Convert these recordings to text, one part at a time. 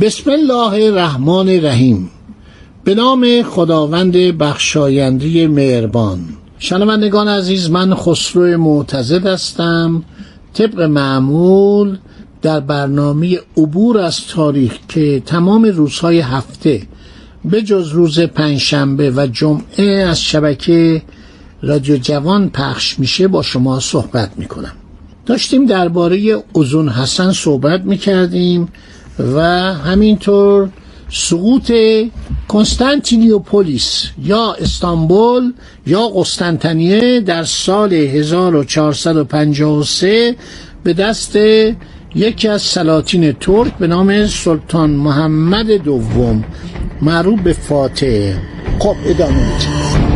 بسم الله الرحمن الرحیم. به نام خداوند بخشاینده مهربان. شنوندگان عزیز من خسرو معتزد هستم. طبق معمول در برنامه عبور از تاریخ که تمام روزهای هفته به جز روز پنجشنبه و جمعه از شبکه رادیو جوان پخش میشه با شما صحبت می‌کنم. داشتیم درباره اوزون حسن صحبت می‌کردیم. و همینطور سقوط کنستانتینیوپولیس یا استانبول یا قسطنطنیه در سال 1453 به دست یکی از سلاطین ترک به نام سلطان محمد دوم معروف به فاتح. خب ادامه میدیم.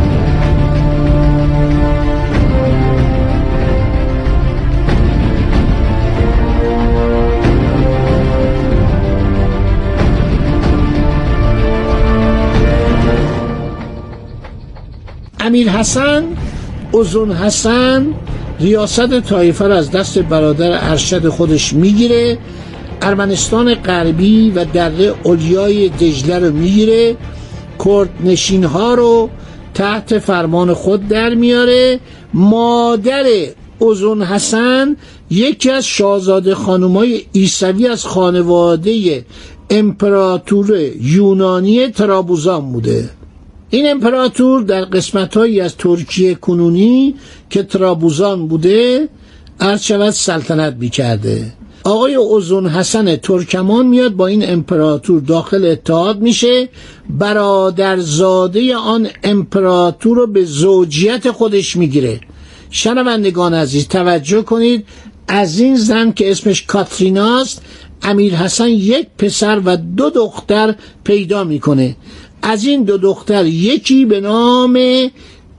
امیر حسن ازون حسن ریاست طایفه را از دست برادر ارشد خودش می‌گیره ارمنستان غربی و دره اولیای دجله رو می‌گیره کرد نشین ها رو تحت فرمان خود در میاره. مادر اوزون حسن یکی از شاهزاده خانمای ایسوی از خانواده امپراتور یونانی ترابوزان بوده. این امپراتور در قسمتهایی از ترکیه کنونی که ترابوزان بوده عرض سلطنت بیکرده آقای اوزون حسن ترکمان میاد با این امپراتور داخل اتحاد میشه. برادرزاده آن امپراتور رو به زوجیت خودش می‌گیره. شنوندگان عزیز توجه کنید از این زن که اسمش کاتریناست امیر حسن یک پسر و دو دختر پیدا می‌کنه. از این دو دختر یکی به نام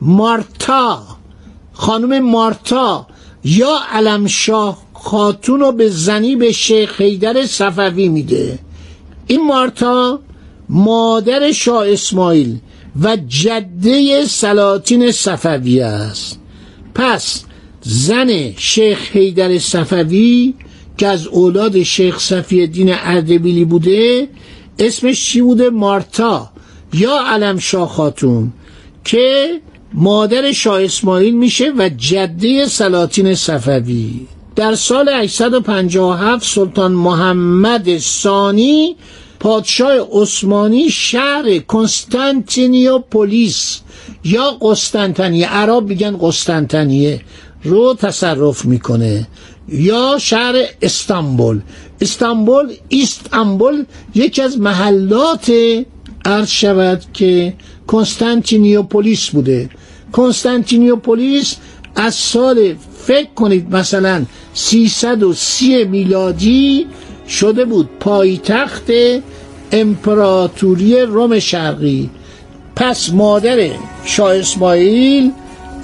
مارتا خانم مارتا یا علمشاه خاتون رو به زنی به شیخ حیدر صفوی میده. این مارتا مادر شاه اسماعیل و جده سلاطین صفوی است. پس زن شیخ حیدر صفوی که از اولاد شیخ صفی دین اردبیلی بوده اسمش چی بوده؟ مارتا. یا علم شاه خاتون که مادر شاه اسماعیل میشه و جده سلاطین صفوی. در سال 857 سلطان محمد ثانی پادشاه عثمانی شهر کنستانتینیوپولیس یا قسطنطنیه عرب میگن قسطنطنیه رو تصرف می‌کنه. یا شهر استانبول. استانبول استانبول یکی از محلات عرض شود که کنستانتینیوپولیس بوده. کنستانتینیوپولیس از سال فکر کنید مثلا 330 میلادی شده بود پایتخت امپراتوری روم شرقی. پس مادر شاه اسماعیل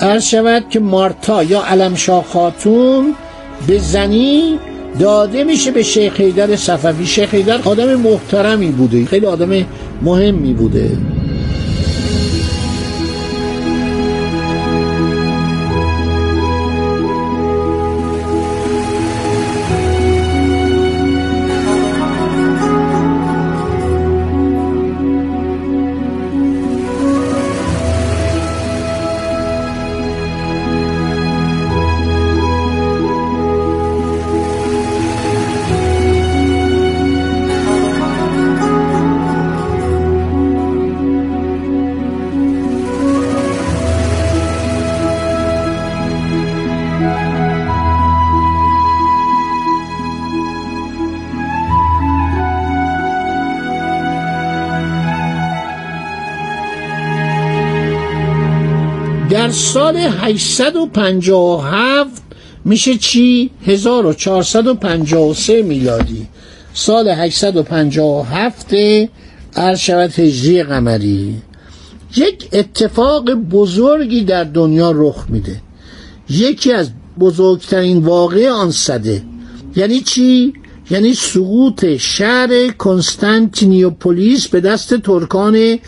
عرض شود که مارتا یا علمشاه خاتون به زنی داده میشه به شیخ حیدر صفوی. شیخ حیدر آدم محترمی بوده. خیلی آدم مهمی بوده. در سال 857 میشه چی؟ 1453 میلادی. سال 857 عرض شود هجری قمری. یک اتفاق بزرگی در دنیا رخ میده. یکی از بزرگترین واقع آن صده. یعنی چی؟ یعنی سقوط شهر کنستانتینیوپولیس به دست ترکان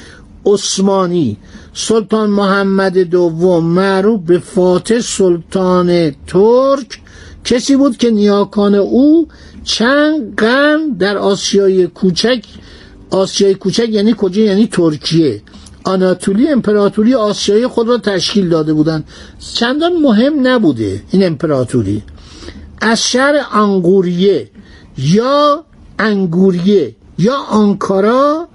عثمانی. سلطان محمد دوم معروف به فاتح سلطان ترک کسی بود که نیاکان او چند قرن در آسیای کوچک آسیای کوچک یعنی کجا؟ یعنی ترکیه. آناتولی امپراتوری آسیای خود را تشکیل داده بودند. چندان مهم نبوده این امپراتوری. از شهر انگوریه یا انگوریه یا آنکارا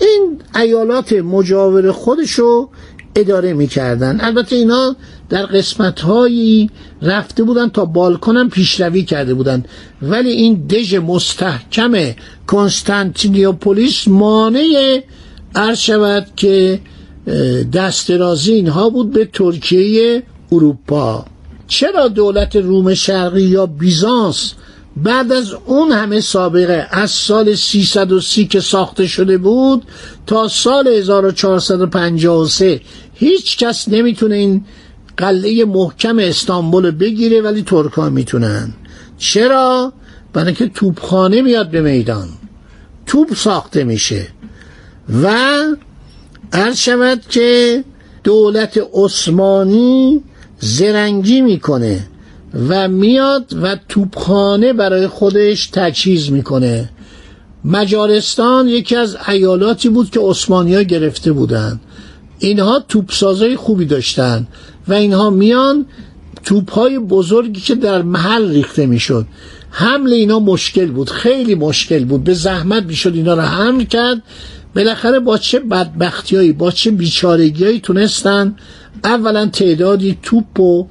این ایالات مجاور خودشو اداره می‌کردن. البته اینا در قسمت هایی رفته بودن تا بالکنم پیشروی کرده بودن. ولی این دژ مستحکم کنستانتینیوپولیس مانع عرض شود که دسترازی اینها بود به ترکیه اروپا. چرا دولت روم شرقی یا بیزانس بعد از اون همه سابقه از سال 330 که ساخته شده بود تا سال 1453 هیچ کس نمی‌تونه این قلعه محکم استانبول بگیره ولی ترکا می‌تونن. چرا؟ برای که توپخانه میاد به میدان. توپ ساخته میشه. و عرض شود که دولت عثمانی زرنگی می‌کنه. و میاد و توپخانه برای خودش تجهیز می‌کنه. مجارستان یکی از ایالاتی بود که ها گرفته بودند اینها توپسازای خوبی داشتن و اینها میان توپهای بزرگی که در محل ریخته می‌شد. حمل اینا مشکل بود خیلی مشکل بود. به زحمت می‌شد اینا رو حمل کرد. بالاخره با چه بدبختیایی با چه بیچارگیایی تونستن اولا تعدادی توپ و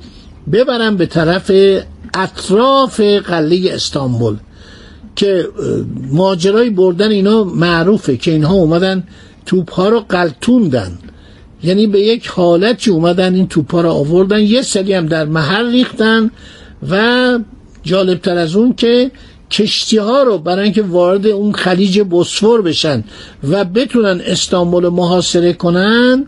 ببرن به طرف اطراف قله استانبول که ماجرای بردن اینا معروفه که اینها اومدن توپ ها رو قلتوندن. یعنی به یک حالتی اومدن این توپ ها رو آوردن یه سری هم در محل ریختن و جالبتر از اون که کشتی ها رو برای اینکه وارد اون خلیج بسفور بشن و بتونن استانبول محاصره کنن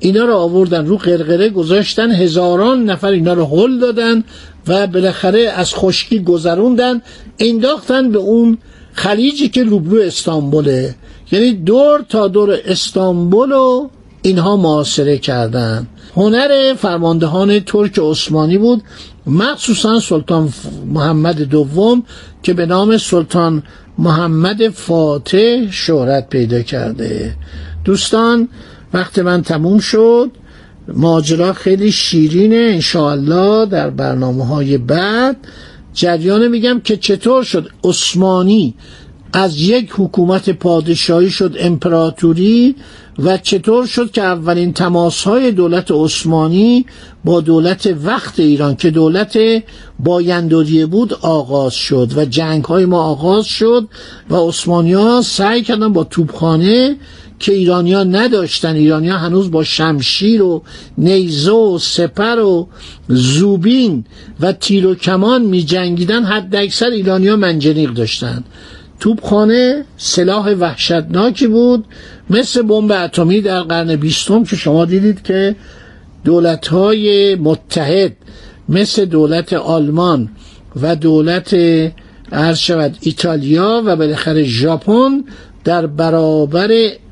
اینا رو آوردن رو قرقره گذاشتن هزاران نفر اینا رو هل دادن و بالاخره از خشکی گذروندن انداختن به اون خلیجی که روبرو استانبوله یعنی دور تا دور استانبول رو اینها معاصره کردن. هنر فرماندهان ترک عثمانی بود مخصوصا سلطان محمد دوم که به نام سلطان محمد فاتح شهرت پیدا کرده. دوستان وقت من تموم شد ماجرا خیلی شیرینه انشاءالله در برنامه های بعد. جریان میگم که چطور شد؟ عثمانی از یک حکومت پادشاهی شد امپراتوری و چطور شد که اولین تماس های دولت عثمانی با دولت وقت ایران که دولت بایندوریه بود آغاز شد و جنگ های ما آغاز شد و عثمانی ها سعی کردن با توبخانه که ایرانیا نداشتن. ایرانیا هنوز با شمشیر و نیزه و سپر و زوبین و تیر و کمان می جنگیدن. حد اکثر ایرانیا منجنیق داشتن. توپخانه سلاح وحشتناکی بود مثل بمب اتمی در قرن بیستم که شما دیدید که دولتهای متحد مثل دولت آلمان و دولت عرض شود ایتالیا و بالاخره ژاپن در برابر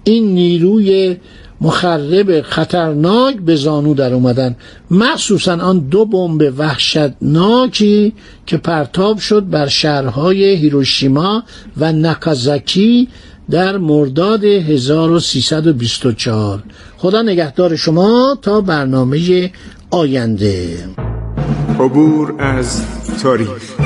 این نیروی مخرب خطرناک به زانو در اومدن. مخصوصا آن دو بمب وحشتناکی که پرتاب شد بر شهرهای هیروشیما و ناکازاکی در مرداد 1324 خدا نگهدار شما تا برنامه آینده. عبور از تاریخ.